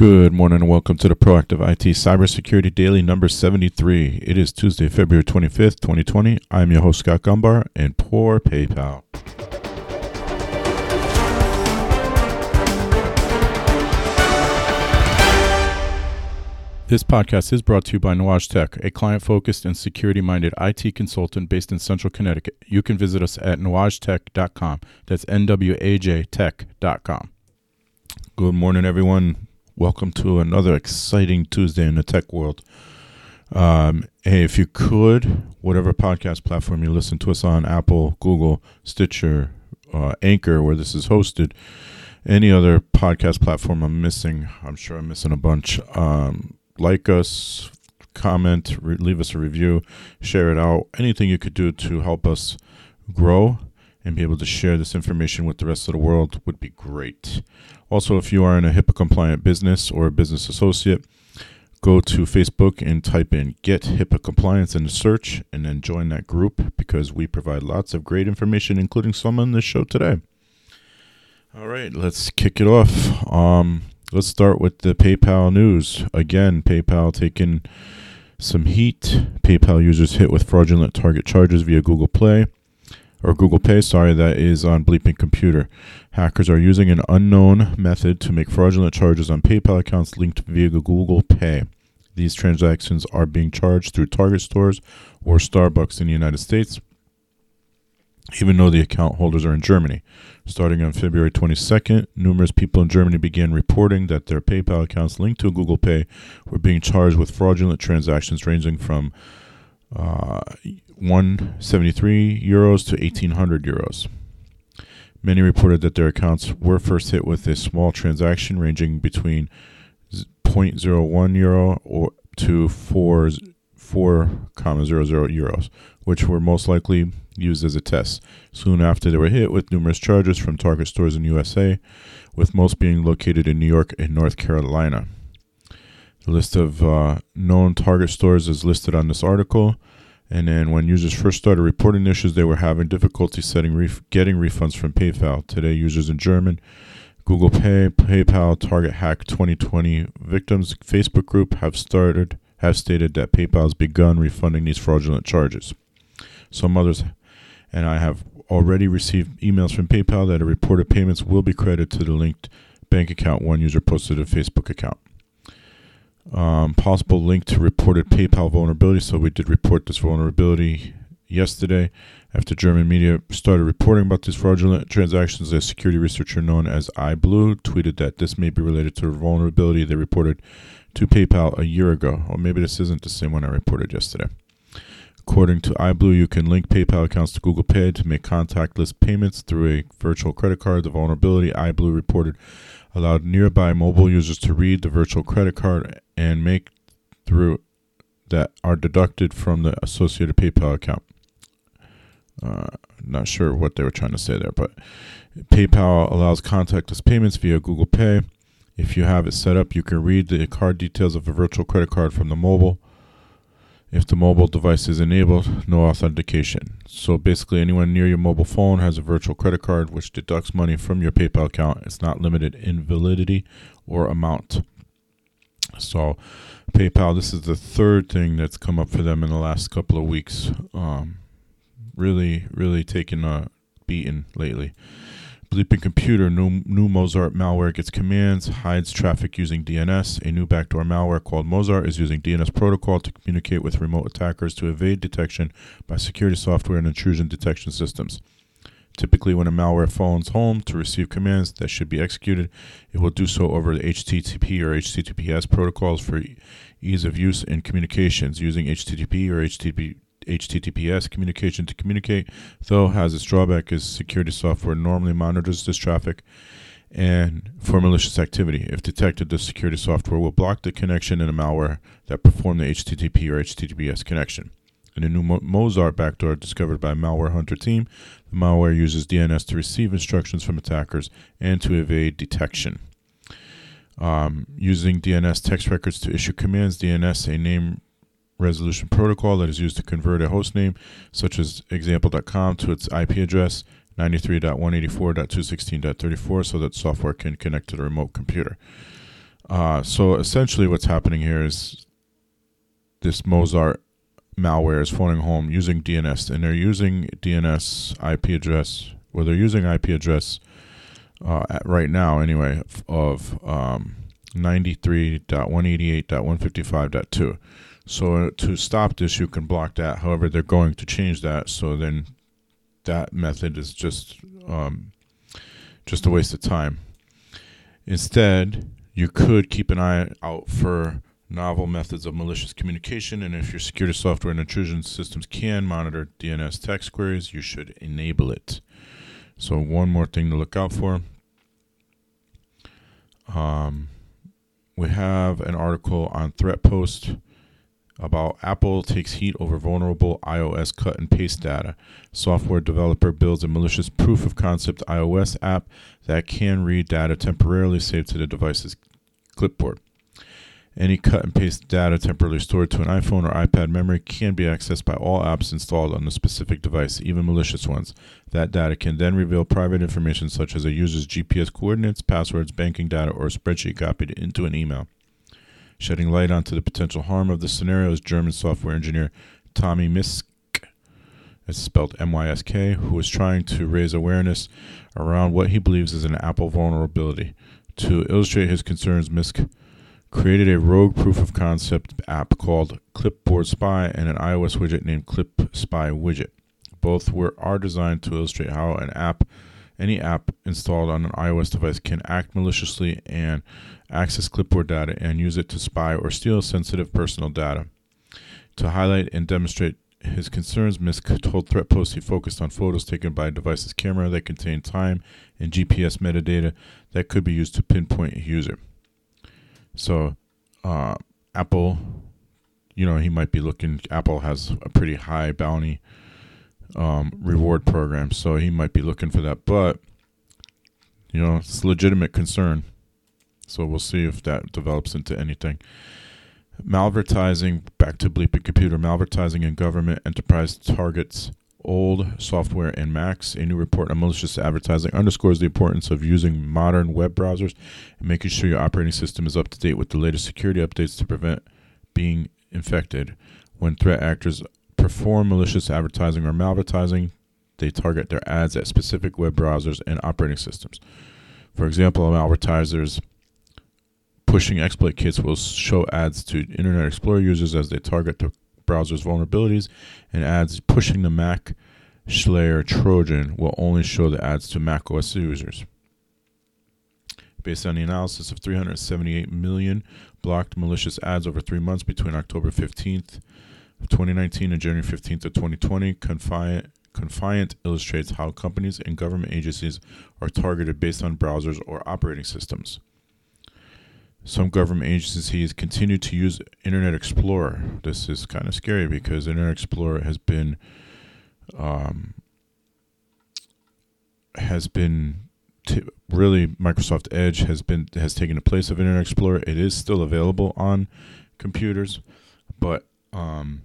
Good morning and welcome to the Proactive IT Cybersecurity Daily number 73. It is Tuesday, February 25th, 2020. I'm your host, Scott Gumbar, and poor PayPal. This podcast is brought to you by Nuage Tech, a client focused and security minded IT consultant based in central Connecticut. You can visit us at nuagetech.com. That's N W A J tech.com. Good morning, everyone. Welcome to another exciting Tuesday in the tech world. Um, hey, if you could, whatever podcast platform you listen to us on Apple, Google, Stitcher, uh, Anchor, where this is hosted, any other podcast platform I'm missing, I'm sure I'm missing a bunch. Um, like us, comment, re- leave us a review, share it out. Anything you could do to help us grow and be able to share this information with the rest of the world would be great. Also, if you are in a HIPAA compliant business or a business associate, go to Facebook and type in Get HIPAA Compliance in the search and then join that group because we provide lots of great information, including some on this show today. All right, let's kick it off. Um, let's start with the PayPal news. Again, PayPal taking some heat. PayPal users hit with fraudulent target charges via Google Play or Google Pay, sorry, that is on Bleeping Computer. Hackers are using an unknown method to make fraudulent charges on PayPal accounts linked via Google Pay. These transactions are being charged through Target stores or Starbucks in the United States, even though the account holders are in Germany. Starting on February 22nd, numerous people in Germany began reporting that their PayPal accounts linked to Google Pay were being charged with fraudulent transactions ranging from uh, 173 euros to 1800 euros. Many reported that their accounts were first hit with a small transaction ranging between 0.01 euro or to 4 4,00 euros, which were most likely used as a test. Soon after, they were hit with numerous charges from Target stores in USA, with most being located in New York and North Carolina. The list of uh, known Target stores is listed on this article. And then when users first started reporting issues, they were having difficulty setting ref- getting refunds from PayPal. Today, users in German, Google Pay, PayPal, Target Hack 2020 victims Facebook group have started have stated that PayPal has begun refunding these fraudulent charges. Some others and I have already received emails from PayPal that a reported payments will be credited to the linked bank account one user posted a Facebook account um, possible link to reported PayPal vulnerability. So we did report this vulnerability yesterday after German media started reporting about these fraudulent transactions. A security researcher known as iBlue tweeted that this may be related to a vulnerability they reported to PayPal a year ago. Or maybe this isn't the same one I reported yesterday. According to iBlue, you can link PayPal accounts to Google Pay to make contactless payments through a virtual credit card. The vulnerability iBlue reported allowed nearby mobile users to read the virtual credit card and make through that are deducted from the associated PayPal account. Uh, not sure what they were trying to say there, but PayPal allows contactless payments via Google Pay. If you have it set up, you can read the card details of a virtual credit card from the mobile. If the mobile device is enabled, no authentication. So basically, anyone near your mobile phone has a virtual credit card which deducts money from your PayPal account. It's not limited in validity or amount. So, PayPal, this is the third thing that's come up for them in the last couple of weeks. Um, really, really taking a beating lately. Bleeping Computer, new, new Mozart malware gets commands, hides traffic using DNS. A new backdoor malware called Mozart is using DNS protocol to communicate with remote attackers to evade detection by security software and intrusion detection systems. Typically, when a malware phones home to receive commands that should be executed, it will do so over the HTTP or HTTPS protocols for ease of use in communications using HTTP or HTTP HTTPS communication to communicate, though has its drawback is security software normally monitors this traffic and for malicious activity. If detected, the security software will block the connection in a malware that performed the HTTP or HTTPS connection. In a new Mo- Mozart backdoor discovered by Malware Hunter team, the malware uses DNS to receive instructions from attackers and to evade detection. Um, using DNS text records to issue commands, DNS, a name resolution protocol that is used to convert a host name, such as example.com, to its IP address 93.184.216.34 so that software can connect to the remote computer. Uh, so essentially, what's happening here is this Mozart malware is phoning home using DNS, and they're using DNS IP address. Well, they're using IP address uh, right now, anyway, of um, 93.188.155.2. So uh, to stop this, you can block that. However, they're going to change that. So then that method is just um, just a waste of time. Instead, you could keep an eye out for novel methods of malicious communication, and if your security software and intrusion systems can monitor DNS text queries, you should enable it. So, one more thing to look out for. Um, we have an article on ThreatPost about Apple takes heat over vulnerable iOS cut and paste data. Software developer builds a malicious proof of concept iOS app that can read data temporarily saved to the device's clipboard. Any cut and paste data temporarily stored to an iPhone or iPad memory can be accessed by all apps installed on the specific device, even malicious ones. That data can then reveal private information such as a user's GPS coordinates, passwords, banking data, or a spreadsheet copied into an email. Shedding light onto the potential harm of the scenario is German software engineer Tommy Mysk, it's spelled M-Y-S-K, who is trying to raise awareness around what he believes is an Apple vulnerability. To illustrate his concerns, Mysk created a rogue proof of concept app called Clipboard Spy and an iOS widget named Clip Spy Widget. Both were are designed to illustrate how an app any app installed on an iOS device can act maliciously and access clipboard data and use it to spy or steal sensitive personal data. To highlight and demonstrate his concerns, Mysk told ThreatPost he focused on photos taken by a device's camera that contained time and GPS metadata that could be used to pinpoint a user. So, uh, Apple, you know, he might be looking. Apple has a pretty high bounty um, reward program, so he might be looking for that. But you know, it's a legitimate concern. So we'll see if that develops into anything. Malvertising, back to bleeping computer, malvertising in government enterprise targets old software and Macs. A new report on malicious advertising underscores the importance of using modern web browsers and making sure your operating system is up to date with the latest security updates to prevent being infected. When threat actors perform malicious advertising or malvertising, they target their ads at specific web browsers and operating systems. For example, malvertisers pushing exploit kits will show ads to Internet Explorer users as they target the browser's vulnerabilities, and ads pushing the Mac Shlayer Trojan will only show the ads to Mac OS users. Based on the analysis of 378 million blocked malicious ads over three months between October 15th of 2019 and January 15th of 2020, Confiant, Confiant illustrates how companies and government agencies are targeted based on browsers or operating systems. Some government agencies continue to use Internet Explorer. This is kind of scary because Internet Explorer has been um, has been t- really Microsoft Edge has been has taken the place of Internet Explorer. It is still available on computers, but um,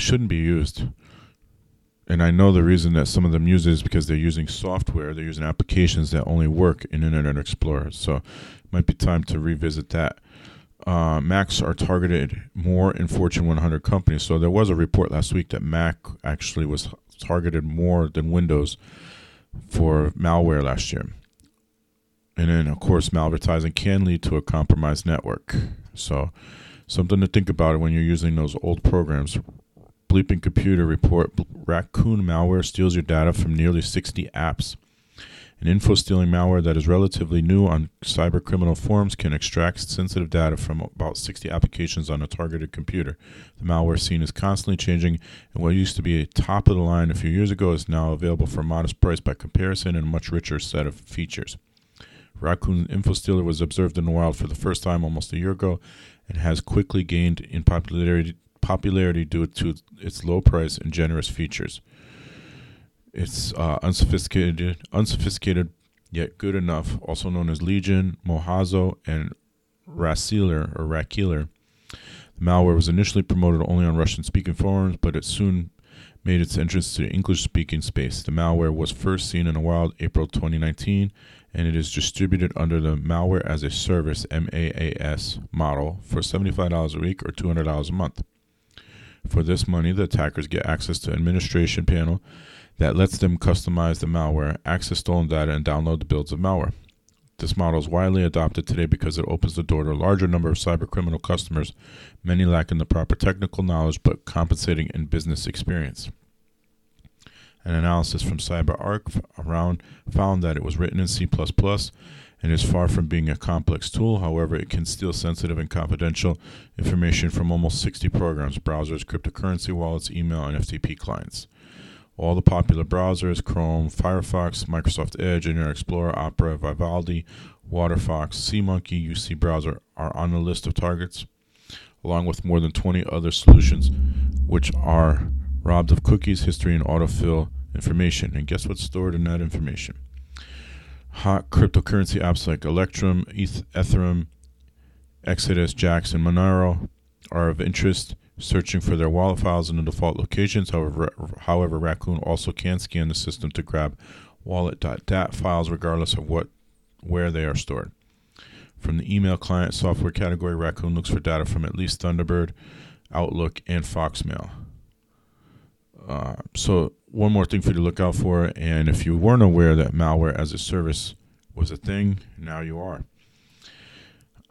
shouldn't be used. And I know the reason that some of them use it is because they're using software, they're using applications that only work in Internet Explorer. So it might be time to revisit that. Uh, Macs are targeted more in Fortune 100 companies. So there was a report last week that Mac actually was targeted more than Windows for malware last year. And then, of course, malvertising can lead to a compromised network. So, something to think about when you're using those old programs bleeping computer report raccoon malware steals your data from nearly 60 apps. An info stealing malware that is relatively new on cyber criminal forums can extract sensitive data from about 60 applications on a targeted computer. The malware scene is constantly changing, and what used to be a top of the line a few years ago is now available for a modest price by comparison and a much richer set of features. Raccoon Info Stealer was observed in the wild for the first time almost a year ago and has quickly gained in popularity popularity due to its low price and generous features. It's uh, unsophisticated, unsophisticated yet good enough, also known as Legion, Mohazo, and Racealer or Rakeeler. The malware was initially promoted only on Russian-speaking forums, but it soon made its entrance to the English speaking space. The malware was first seen in the wild April 2019 and it is distributed under the Malware as a Service MAAS model for $75 a week or $200 a month. For this money, the attackers get access to administration panel that lets them customize the malware, access stolen data, and download the builds of malware. This model is widely adopted today because it opens the door to a larger number of cybercriminal customers, many lacking the proper technical knowledge but compensating in business experience. An analysis from CyberArk around found that it was written in C++ and is far from being a complex tool. However, it can steal sensitive and confidential information from almost 60 programs, browsers, cryptocurrency wallets, email, and FTP clients. All the popular browsers Chrome, Firefox, Microsoft Edge, Internet Explorer, Opera, Vivaldi, WaterFox, SeaMonkey, UC Browser are on the list of targets, along with more than 20 other solutions which are robbed of cookies, history, and autofill information. And guess what's stored in that information? Hot cryptocurrency apps like Electrum, Ethereum, Exodus, Jaxx, and Monero are of interest searching for their wallet files in the default locations. However, however, Raccoon also can scan the system to grab wallet.dat files regardless of what where they are stored. From the email client software category, Raccoon looks for data from at least Thunderbird, Outlook, and Foxmail. Uh, so one more thing for you to look out for, and if you weren't aware that malware as a service was a thing, now you are.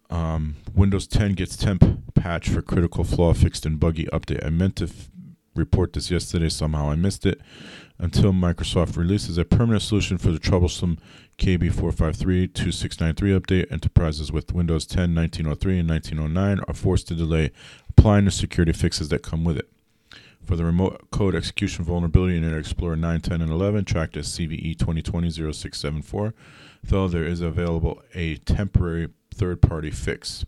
Um, Windows 10 gets temp patch for critical flaw fixed and buggy update. I meant to f- report this yesterday, somehow I missed it. Until Microsoft releases a permanent solution for the troublesome KB453 2693 update, enterprises with Windows 10, 1903, and 1909 are forced to delay applying the security fixes that come with it. For the remote code execution vulnerability in Internet Explorer 9, 10, and 11, tracked as CVE 2020-0674, though there is available a temporary third-party fix.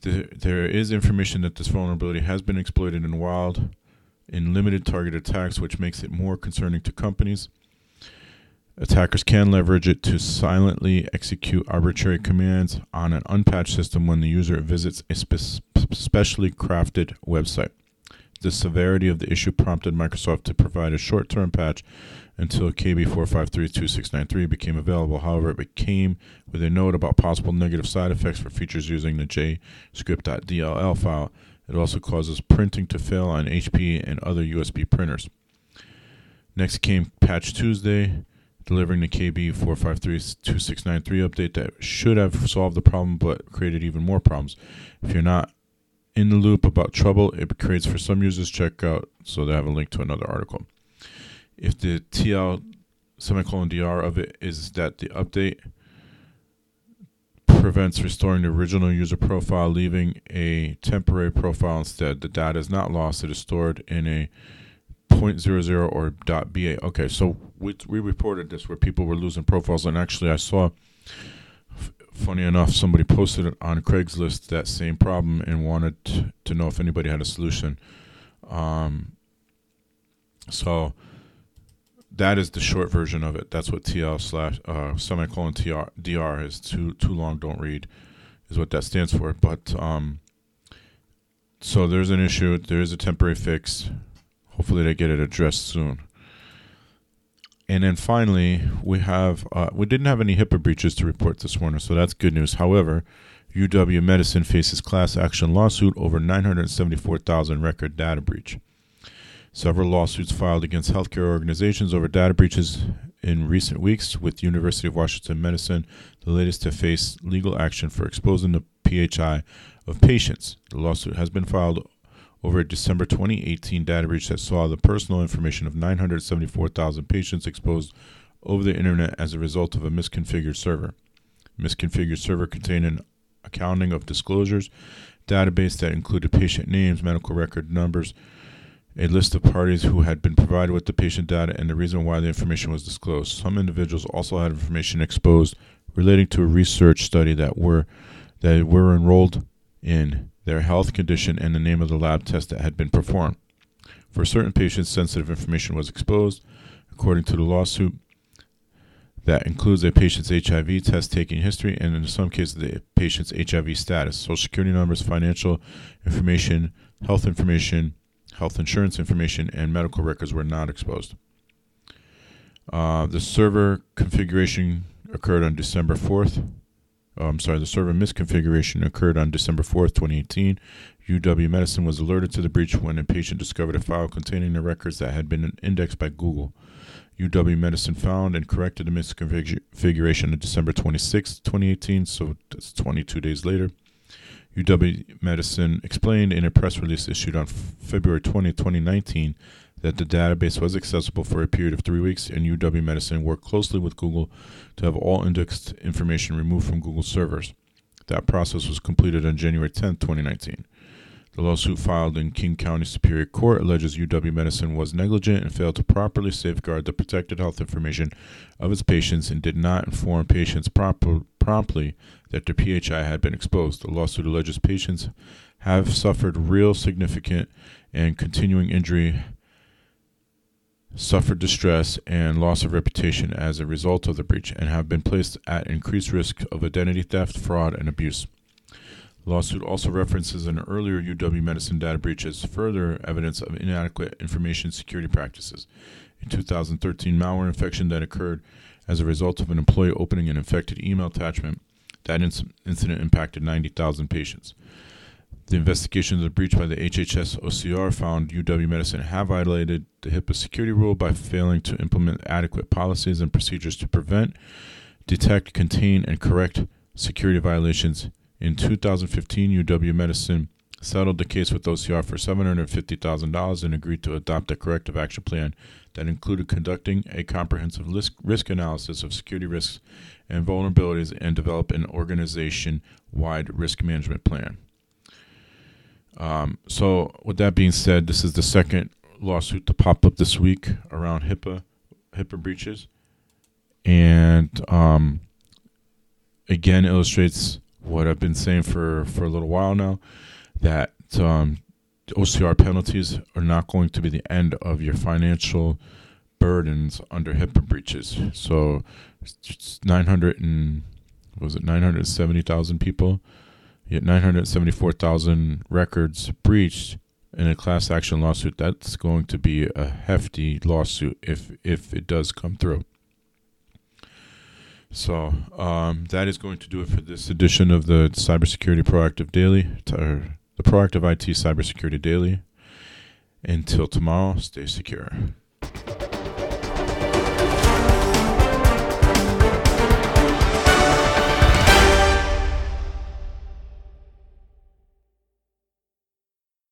There is information that this vulnerability has been exploited in wild in limited target attacks, which makes it more concerning to companies. Attackers can leverage it to silently execute arbitrary commands on an unpatched system when the user visits a spe- specially crafted website. The severity of the issue prompted Microsoft to provide a short term patch until KB4532693 became available. However, it became with a note about possible negative side effects for features using the JScript.dll file. It also causes printing to fail on HP and other USB printers. Next came Patch Tuesday, delivering the KB4532693 update that should have solved the problem but created even more problems. If you're not in the loop about trouble it creates for some users, check out so they have a link to another article if the TL semicolon DR of it is that the update prevents restoring the original user profile, leaving a temporary profile instead. The data is not lost, it is stored in a .00 or .ba. Okay, so we, we reported this where people were losing profiles, and actually, I saw, funny enough, somebody posted it on Craigslist that same problem and wanted to know if anybody had a solution. Um, so, that is the short version of it. That's what TL slash uh, semicolon TR DR is too too long. Don't read is what that stands for. But um, so there's an issue. There is a temporary fix. Hopefully they get it addressed soon. And then finally, we have uh, we didn't have any HIPAA breaches to report this morning, so that's good news. However, UW Medicine faces class action lawsuit over 974,000 record data breach. Several lawsuits filed against healthcare organizations over data breaches in recent weeks, with University of Washington Medicine the latest to face legal action for exposing the PHI of patients. The lawsuit has been filed over a December 2018 data breach that saw the personal information of 974,000 patients exposed over the internet as a result of a misconfigured server. Misconfigured server contained an accounting of disclosures database that included patient names, medical record numbers, a list of parties who had been provided with the patient data and the reason why the information was disclosed. Some individuals also had information exposed relating to a research study that were that were enrolled in their health condition and the name of the lab test that had been performed. For certain patients, sensitive information was exposed, according to the lawsuit. That includes a patient's HIV test taking history and, in some cases, the patient's HIV status, social security numbers, financial information, health information, health insurance information, and medical records were not exposed. Uh, the server configuration occurred on December 4th. Oh, I'm sorry, the server misconfiguration occurred on December 4th, 2018. UW Medicine was alerted to the breach when a patient discovered a file containing the records that had been indexed by Google. UW Medicine found and corrected the misconfiguration on December 26, 2018, so that's 22 days later. UW Medicine explained in a press release issued on February 20, 2019, that the database was accessible for a period of three weeks, and UW Medicine worked closely with Google to have all indexed information removed from Google servers. That process was completed on January 10, 2019. The lawsuit filed in King County Superior Court alleges UW Medicine was negligent and failed to properly safeguard the protected health information of its patients and did not inform patients proper, promptly that their PHI had been exposed. The lawsuit alleges patients have suffered real, significant, and continuing injury, suffered distress, and loss of reputation as a result of the breach, and have been placed at increased risk of identity theft, fraud, and abuse. Lawsuit also references an earlier UW Medicine data breach as further evidence of inadequate information security practices. A 2013 malware infection that occurred as a result of an employee opening an infected email attachment. That inc- incident impacted 90,000 patients. The investigation of the breach by the HHS OCR found UW Medicine have violated the HIPAA security rule by failing to implement adequate policies and procedures to prevent, detect, contain, and correct security violations in 2015, UW Medicine settled the case with OCR for $750,000 and agreed to adopt a corrective action plan that included conducting a comprehensive risk analysis of security risks and vulnerabilities and develop an organization wide risk management plan. Um, so, with that being said, this is the second lawsuit to pop up this week around HIPAA HIPAA breaches, and um, again illustrates what I've been saying for, for a little while now that um, OCR penalties are not going to be the end of your financial burdens under HIPAA breaches. So, it's 900 and was it 970,000 people? Yet 974,000 records breached in a class action lawsuit. That's going to be a hefty lawsuit if if it does come through. So um, that is going to do it for this edition of the Cybersecurity Proactive Daily, the Proactive IT Cybersecurity Daily. Until tomorrow, stay secure.